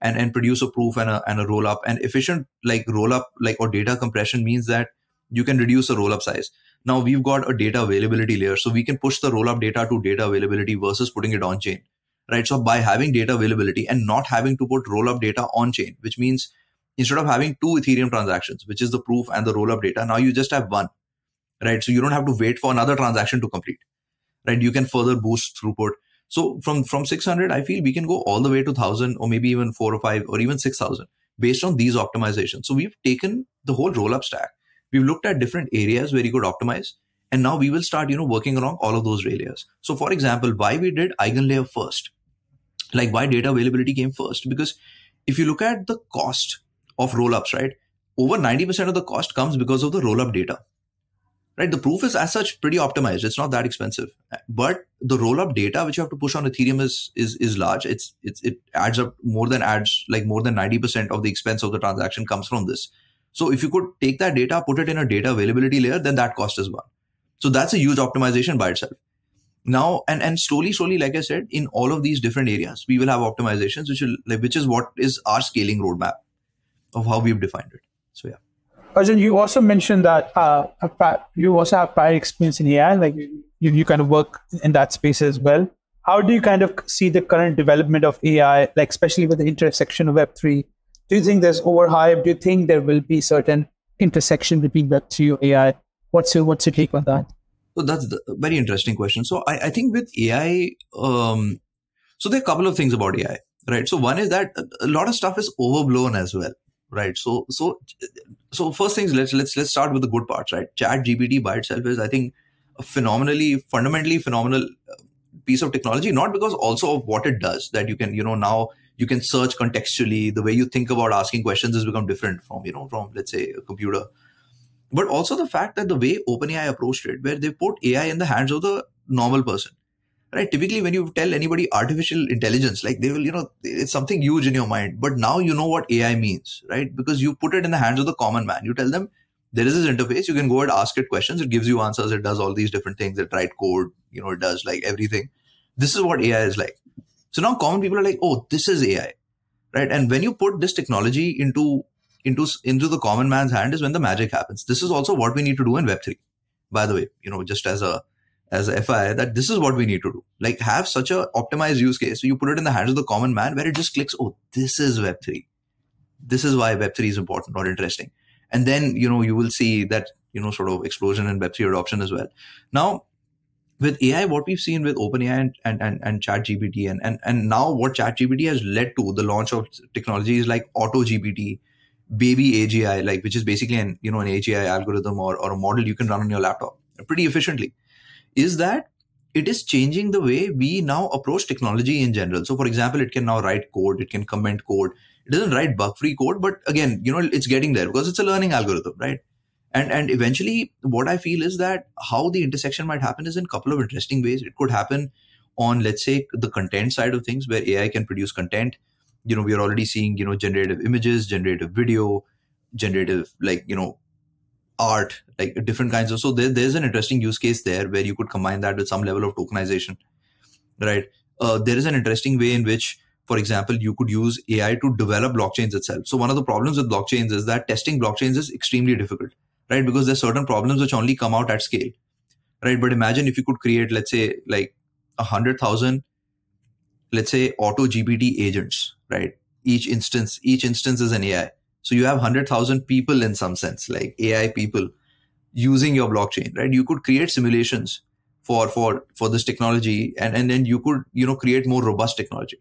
and, and produce a proof and a, and a roll up. And efficient, like roll up, like or data compression means that you can reduce the roll up size. Now we've got a data availability layer. So we can push the roll up data to data availability versus putting it on chain right? So by having data availability and not having to put roll up data on chain, which means instead of having two Ethereum transactions, which is the proof and the roll up data, now you just have one, right? So you don't have to wait for another transaction to complete, right? You can further boost throughput. So from, from 600, I feel we can go all the way to 1000 or maybe even four or five or even 6000 based on these optimizations. So we've taken the whole roll up stack. We've looked at different areas where you could optimize and now we will start you know working along all of those layers. so for example why we did eigenlayer first? Like why data availability came first? Because if you look at the cost of rollups right over 90% of the cost comes because of the rollup data. Right? The proof is as such pretty optimized. It's not that expensive. But the rollup data which you have to push on ethereum is is is large. It's it's it adds up more than adds like more than 90% of the expense of the transaction comes from this. So if you could take that data put it in a data availability layer then that cost is one so that's a huge optimization by itself now and and slowly slowly like i said in all of these different areas we will have optimizations which will like which is what is our scaling roadmap of how we've defined it so yeah Arjun, you also mentioned that uh, you also have prior experience in AI, like you, you kind of work in that space as well. How do you kind of see the current development of AI, like especially with the intersection of Web3? Do you think there's overhype? Do you think there will be certain intersection between Web3 or AI? What's your what's your take on that? So that's a very interesting question. So I, I think with AI, um, so there are a couple of things about AI, right? So one is that a lot of stuff is overblown as well, right? So so so first things let's let's let's start with the good parts, right? Chat GPT by itself is I think a phenomenally fundamentally phenomenal uh, piece of technology, not because also of what it does that you can you know now you can search contextually the way you think about asking questions has become different from you know from let's say a computer but also the fact that the way OpenAI approached it, where they put AI in the hands of the normal person, right? Typically, when you tell anybody artificial intelligence, like they will, you know, it's something huge in your mind. But now you know what AI means, right? Because you put it in the hands of the common man. You tell them there is this interface. You can go and ask it questions. It gives you answers. It does all these different things. It write code. You know, it does like everything. This is what AI is like. So now common people are like, oh, this is AI, right? And when you put this technology into into into the common man's hand is when the magic happens. This is also what we need to do in Web3. By the way, you know, just as a as a FI, that this is what we need to do. Like have such a optimized use case. So you put it in the hands of the common man where it just clicks, oh, this is Web3. This is why Web3 is important or interesting. And then, you know, you will see that, you know, sort of explosion in Web3 adoption as well. Now, with AI, what we've seen with OpenAI and, and, and, and ChatGPT and, and, and now what ChatGPT has led to the launch of technologies like AutoGPT, baby AGI, like which is basically an you know an AGI algorithm or, or a model you can run on your laptop pretty efficiently, is that it is changing the way we now approach technology in general. So, for example, it can now write code, it can comment code. It doesn't write bug-free code, but again, you know, it's getting there because it's a learning algorithm, right? And and eventually, what I feel is that how the intersection might happen is in a couple of interesting ways. It could happen on, let's say, the content side of things, where AI can produce content you know we are already seeing you know generative images generative video generative like you know art, like different kinds of. So there, there's an interesting use case there where you could combine that with some level of tokenization, right? Uh, there is an interesting way in which, for example, you could use AI to develop blockchains itself. So one of the problems with blockchains is that testing blockchains is extremely difficult, right? Because there's certain problems which only come out at scale, right? But imagine if you could create, let's say, like a hundred thousand, let's say, auto GPT agents, right? Each instance, each instance is an AI so you have 100,000 people in some sense, like AI people using your blockchain, right? You could create simulations for, for, for this technology and, and then you could, you know, create more robust technology.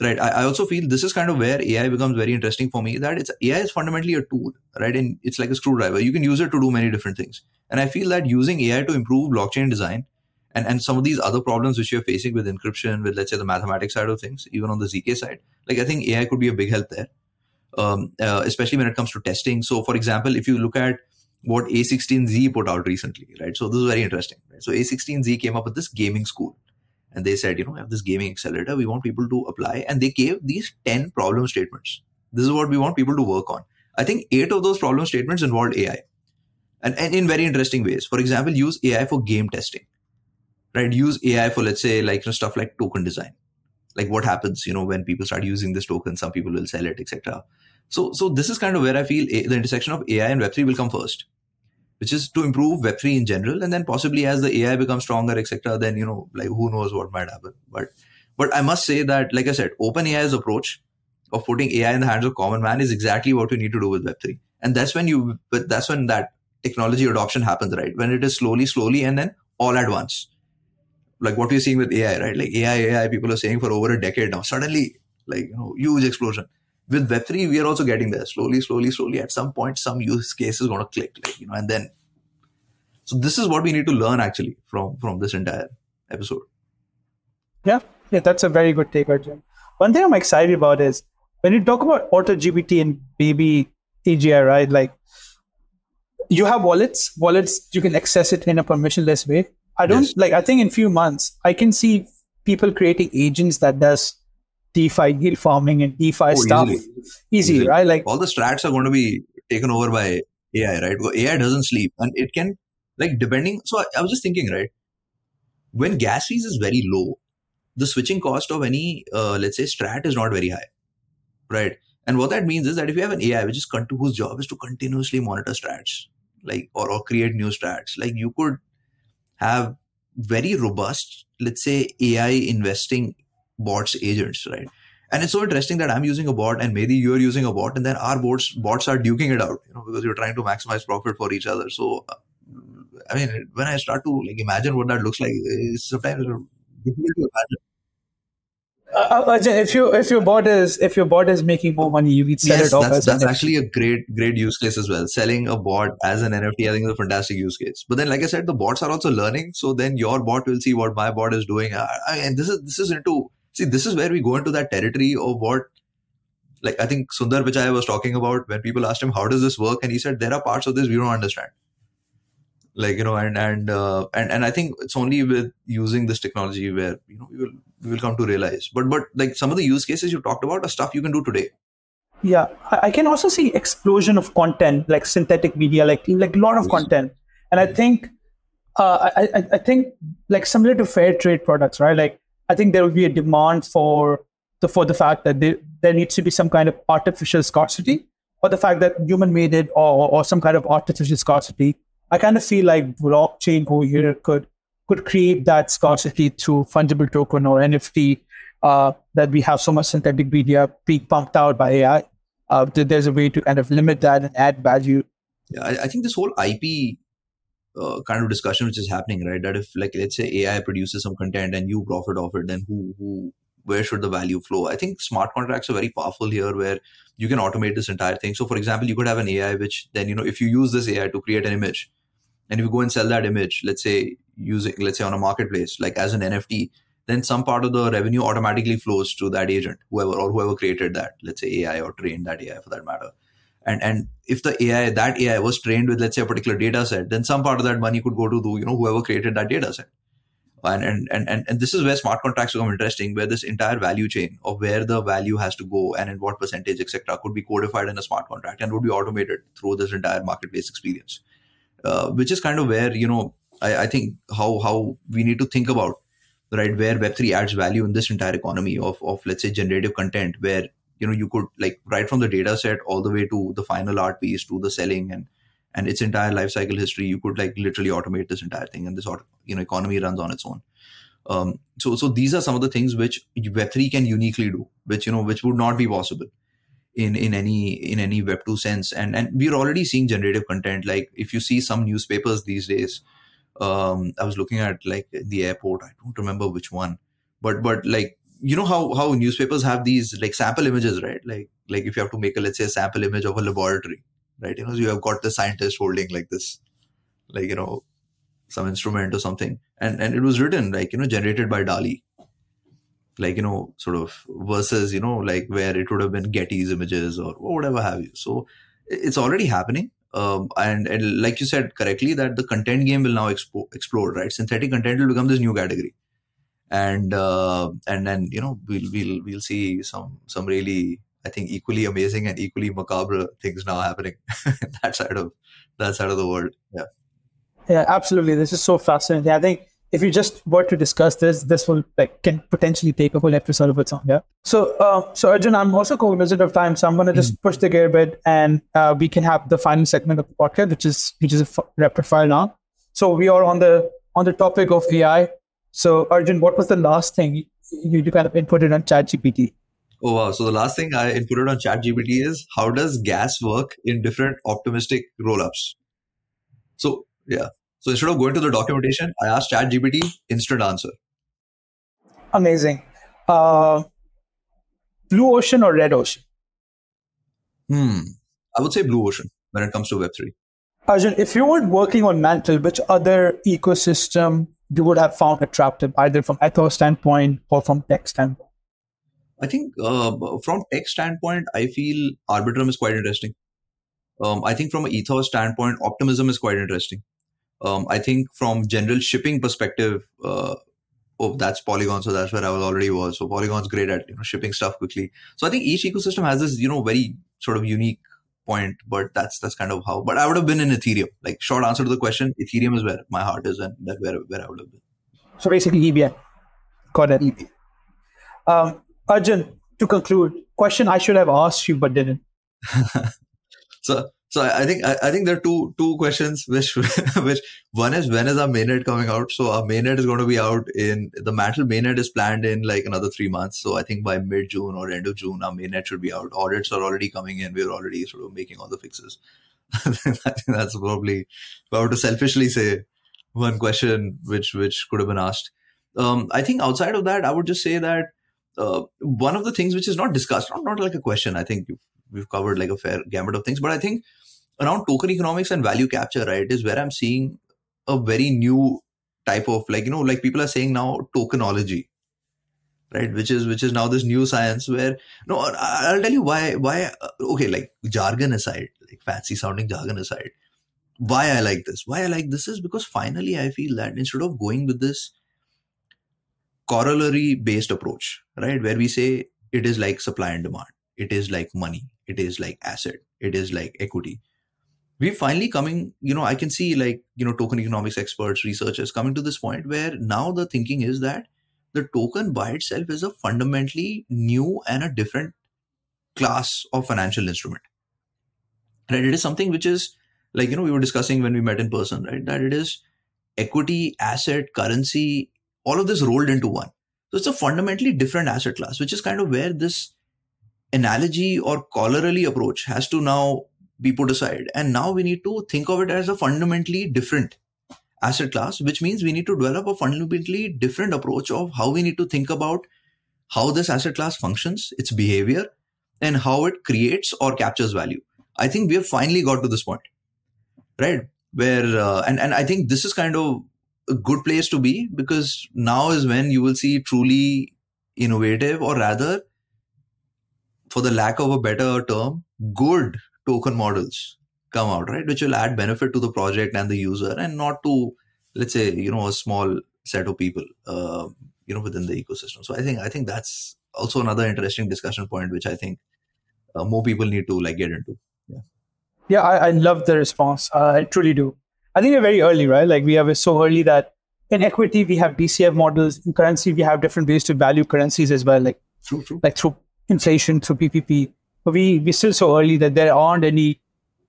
Right. I, I also feel this is kind of where AI becomes very interesting for me that it's AI is fundamentally a tool, right? And it's like a screwdriver. You can use it to do many different things. And I feel that using AI to improve blockchain design and, and some of these other problems which you're facing with encryption, with let's say the mathematics side of things, even on the ZK side, like I think AI could be a big help there um, uh, especially when it comes to testing. So, for example, if you look at what A16Z put out recently, right? So this is very interesting. Right? So A16Z came up with this gaming school, and they said, you know, we have this gaming accelerator. We want people to apply, and they gave these ten problem statements. This is what we want people to work on. I think eight of those problem statements involved AI, and, and in very interesting ways. For example, use AI for game testing, right? Use AI for let's say like you know, stuff like token design. Like what happens you know when people start using this token some people will sell it etc so so this is kind of where i feel a, the intersection of ai and web3 will come first which is to improve web3 in general and then possibly as the ai becomes stronger etc then you know like who knows what might happen. But but i must say that like i said open ai's approach of putting ai in the hands of common man is exactly what you need to do with web3 and that's when you but that's when that technology adoption happens right? When it is slowly slowly and then all at once like what we're seeing with AI, right? Like AI, AI, people are saying for over a decade now. Suddenly, like you know, huge explosion. With Web3, we are also getting there slowly, slowly, slowly. At some point, some use case is going to click, like you know, and then. So this is what we need to learn actually from from this entire episode. Yeah, yeah, that's a very good take, Arjun. One thing I'm excited about is when you talk about AutoGPT and baby AGI, right? Like you have wallets, wallets you can access it in a permissionless way I don't yes. like. I think in few months I can see people creating agents that does DeFi yield farming and DeFi oh, stuff. Easily. Easy, easily. right? Like all the strats are going to be taken over by AI, right? AI doesn't sleep, and it can like depending. So I, I was just thinking, right? When gas fees is very low, the switching cost of any uh, let's say strat is not very high, right? And what that means is that if you have an AI which is con- whose job is to continuously monitor strats, like or, or create new strats, like you could have very robust, let's say, AI investing bots agents, right? And it's so interesting that I'm using a bot and maybe you're using a bot, and then our bots bots are duking it out, you know, because you're trying to maximize profit for each other. So, I mean, when I start to like imagine what that looks like, it's sometimes difficult to imagine. Uh, uh if you if your bot is if your bot is making more money, you can sell yes, it off. That's, that's actually a great great use case as well. Selling a bot as an NFT, I think, is a fantastic use case. But then, like I said, the bots are also learning. So then your bot will see what my bot is doing, uh, and this is this is into see this is where we go into that territory of what. Like I think Sundar Pichai was talking about when people asked him how does this work, and he said there are parts of this we don't understand like you know and and uh, and and i think it's only with using this technology where you know we will we will come to realize. But but like some of the use cases you talked about are stuff you can do today. Yeah. I can also see explosion of content like synthetic media like like a lot of yes. content. And i think uh, I, I think like similar to fair trade products right? Like i think there will be a demand for the for the fact that there, there needs to be some kind of artificial scarcity or the fact that human made it or, or some kind of artificial scarcity I kind of feel like blockchain over here could could create that scarcity through fungible token or NFT uh, that we have so much synthetic media being pumped out by AI. Uh, there's a way to kind of limit that and add value. Yeah, I, I think this whole IP uh, kind of discussion which is happening, right? That if like let's say AI produces some content and you profit off it, then who who where should the value flow? I think smart contracts are very powerful here where you can automate this entire thing. So for example, you could have an AI which then, you know, if you use this AI to create an image, and if you go and sell that image let's say using let's say on a marketplace like as an nft then some part of the revenue automatically flows to that agent whoever or whoever created that let's say ai or trained that ai for that matter. And and if the ai that ai was trained with let's say a particular data set then some part of that money could go to the you know whoever created that data set. And, and and and and this is where smart contracts become interesting where this entire value chain of where the value has to go and in what percentage etc could be codified in a smart contract and would be automated through this entire marketplace experience uh, which is kind of where you know I, I think how how we need to think about right where web3 adds value in this entire economy of of let's say generative content where you know you could like right from the data set all the way to the final art piece to the selling and and its entire life cycle history you could like literally automate this entire thing and this you know economy runs on its own. Um, so so these are some of the things which web3 can uniquely do which you know which would not be possible in in any in any web 2 sense. And and we're already seeing generative content. Like if you see some newspapers these days um, i was looking at like the airport. I don't remember which one. But but like you know how how newspapers have these like sample images right? Like like if you have to make a let's say a sample image of a laboratory right? You know, you have got the scientist holding like this, like you know, some instrument or something, and and it was written like you know generated by DALL-E, like you know sort of versus you know like where it would have been Getty's images or whatever have you. So it's already happening. Um, and, and like you said correctly, that the content game will now expo- explode, right? Synthetic content will become this new category, and uh, and then you know we'll we'll we'll see some some really I think equally amazing and equally macabre things now happening that side of that side of the world. Yeah. Yeah, absolutely. This is so fascinating. I think if you just were to discuss this, this will like can potentially take a whole episode of its own. Yeah. So, uh, so Arjun, I'm also cognizant of time, so I'm going to just mm push the gear a bit, and uh, we can have the final segment of the podcast, which is which is a f- rapid fire now. So we are on the on the topic of AI. So, Arjun, what was the last thing you, you kind of inputted on ChatGPT? Oh wow! So the last thing I inputted on ChatGPT is how does gas work in different optimistic rollups? So yeah. So instead of going to the documentation, I asked ChatGPT instant answer. Amazing. Uh, blue ocean or red ocean? Hmm. I would say blue ocean when it comes to Web three. Arjun, if you weren't working on Mantle, which other ecosystem you would have found attractive, either from ethos standpoint or from tech standpoint? I think uh, from tech standpoint, I feel Arbitrum is quite interesting. Um, I think from an ethos standpoint, Optimism is quite interesting. Um, I think from general shipping perspective, uh, oh, that's Polygon, so that's where I was already was. So Polygon's great at you know shipping stuff quickly. So I think each ecosystem has this you know very sort of unique point, but that's that's kind of how. But I would have been in Ethereum. Like short answer to the question, Ethereum is where my heart is, and that where where I would have been. So basically, EVM. Got it. Um, Arjun, to conclude, question I should have asked you but didn't. so so I think I, I, think there are two two questions which which one is when is our mainnet coming out? So our mainnet is going to be out in the Mantle mainnet is planned in like another three months. So I think by mid June or end of June our mainnet should be out. Audits are already coming in. We're already sort of making all the fixes. I think that's probably if I were to selfishly say one question which which could have been asked. Um, I think outside of that, I would just say that uh, one of the things which is not discussed, not, not like a question, I think we've covered like a fair gamut of things, but I think around token economics and value capture, right, is where I'm seeing a very new type of like, you know, like people are saying now tokenology, right, which is, which is now this new science where, no, I'll tell you why, why, uh, okay, like jargon aside, like fancy sounding jargon aside, why I like this, why I like this is because finally I feel that instead of going with this corollary based approach, right? Where we say it is like supply and demand, it is like money, it is like asset, it is like equity. We're finally coming, you know, I can see like, you know, token economics experts, researchers coming to this point where now the thinking is that the token by itself is a fundamentally new and a different class of financial instrument. Right? It is something which is like, you know, we were discussing when we met in person, right? That it is equity, asset, currency, all of this rolled into one. So it's a fundamentally different asset class, which is kind of where this analogy or corollary approach has to now be put aside. And now we need to think of it as a fundamentally different asset class, which means we need to develop a fundamentally different approach of how we need to think about how this asset class functions, its behavior, and how it creates or captures value. I think we have finally got to this point, right? Where, uh, and, and I think this is kind of a good place to be because now is when you will see truly innovative or rather for the lack of a better term good token models come out right which will add benefit to the project and the user and not to let's say you know a small set of people, uh, you know, within the ecosystem. So I think I think that's also another interesting discussion point, which I think uh, more people need to like get into. Yeah, yeah, I, I love the response. Uh, I truly do. I think we're very early, right? Like we are so early that in equity we have DCF models. In currency, we have different ways to value currencies as well, like true, true. like through inflation, through PPP. But we we're still so early that there aren't any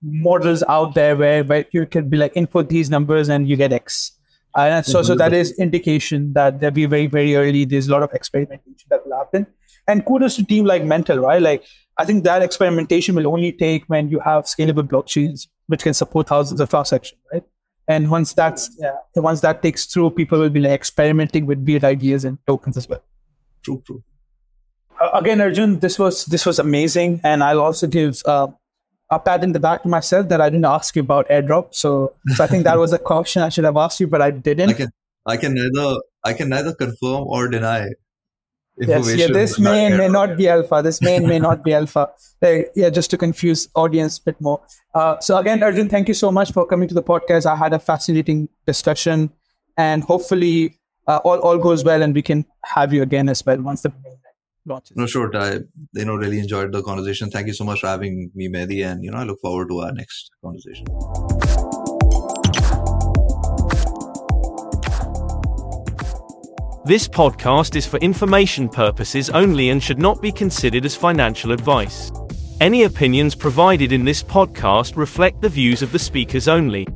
models out there where, where you can be like input these numbers and you get X. Uh, and so, so mm-hmm. that is indication that they'll be very, very early. There's a lot of experimentation that will happen. And kudos to team like Mantle, right? Like, I think that experimentation will only take when you have scalable blockchains, which can support thousands of transactions, right? And once that's, yeah, once that takes through, people will be like experimenting with weird ideas and tokens as well. True, true. Again, Arjun, this was, this was amazing. And I'll also give, uh, a pat in the back to myself that I didn't ask you about airdrop. So, so I think that was a question I should have asked you, but I didn't. I can I can neither I can neither confirm or deny. Yes, yeah, this may may not be alpha. This may may not be alpha. yeah, just to confuse audience a bit more. Uh, so again, Arjun, thank you so much for coming to the podcast. I had a fascinating discussion, and hopefully uh, all all goes well, and we can have you again as well once the launches. No, sure. I you know really enjoyed the conversation. Thank you so much for having me, Mehdi, and you know I look forward to our next conversation. This podcast is for information purposes only and should not be considered as financial advice. Any opinions provided in this podcast reflect the views of the speakers only.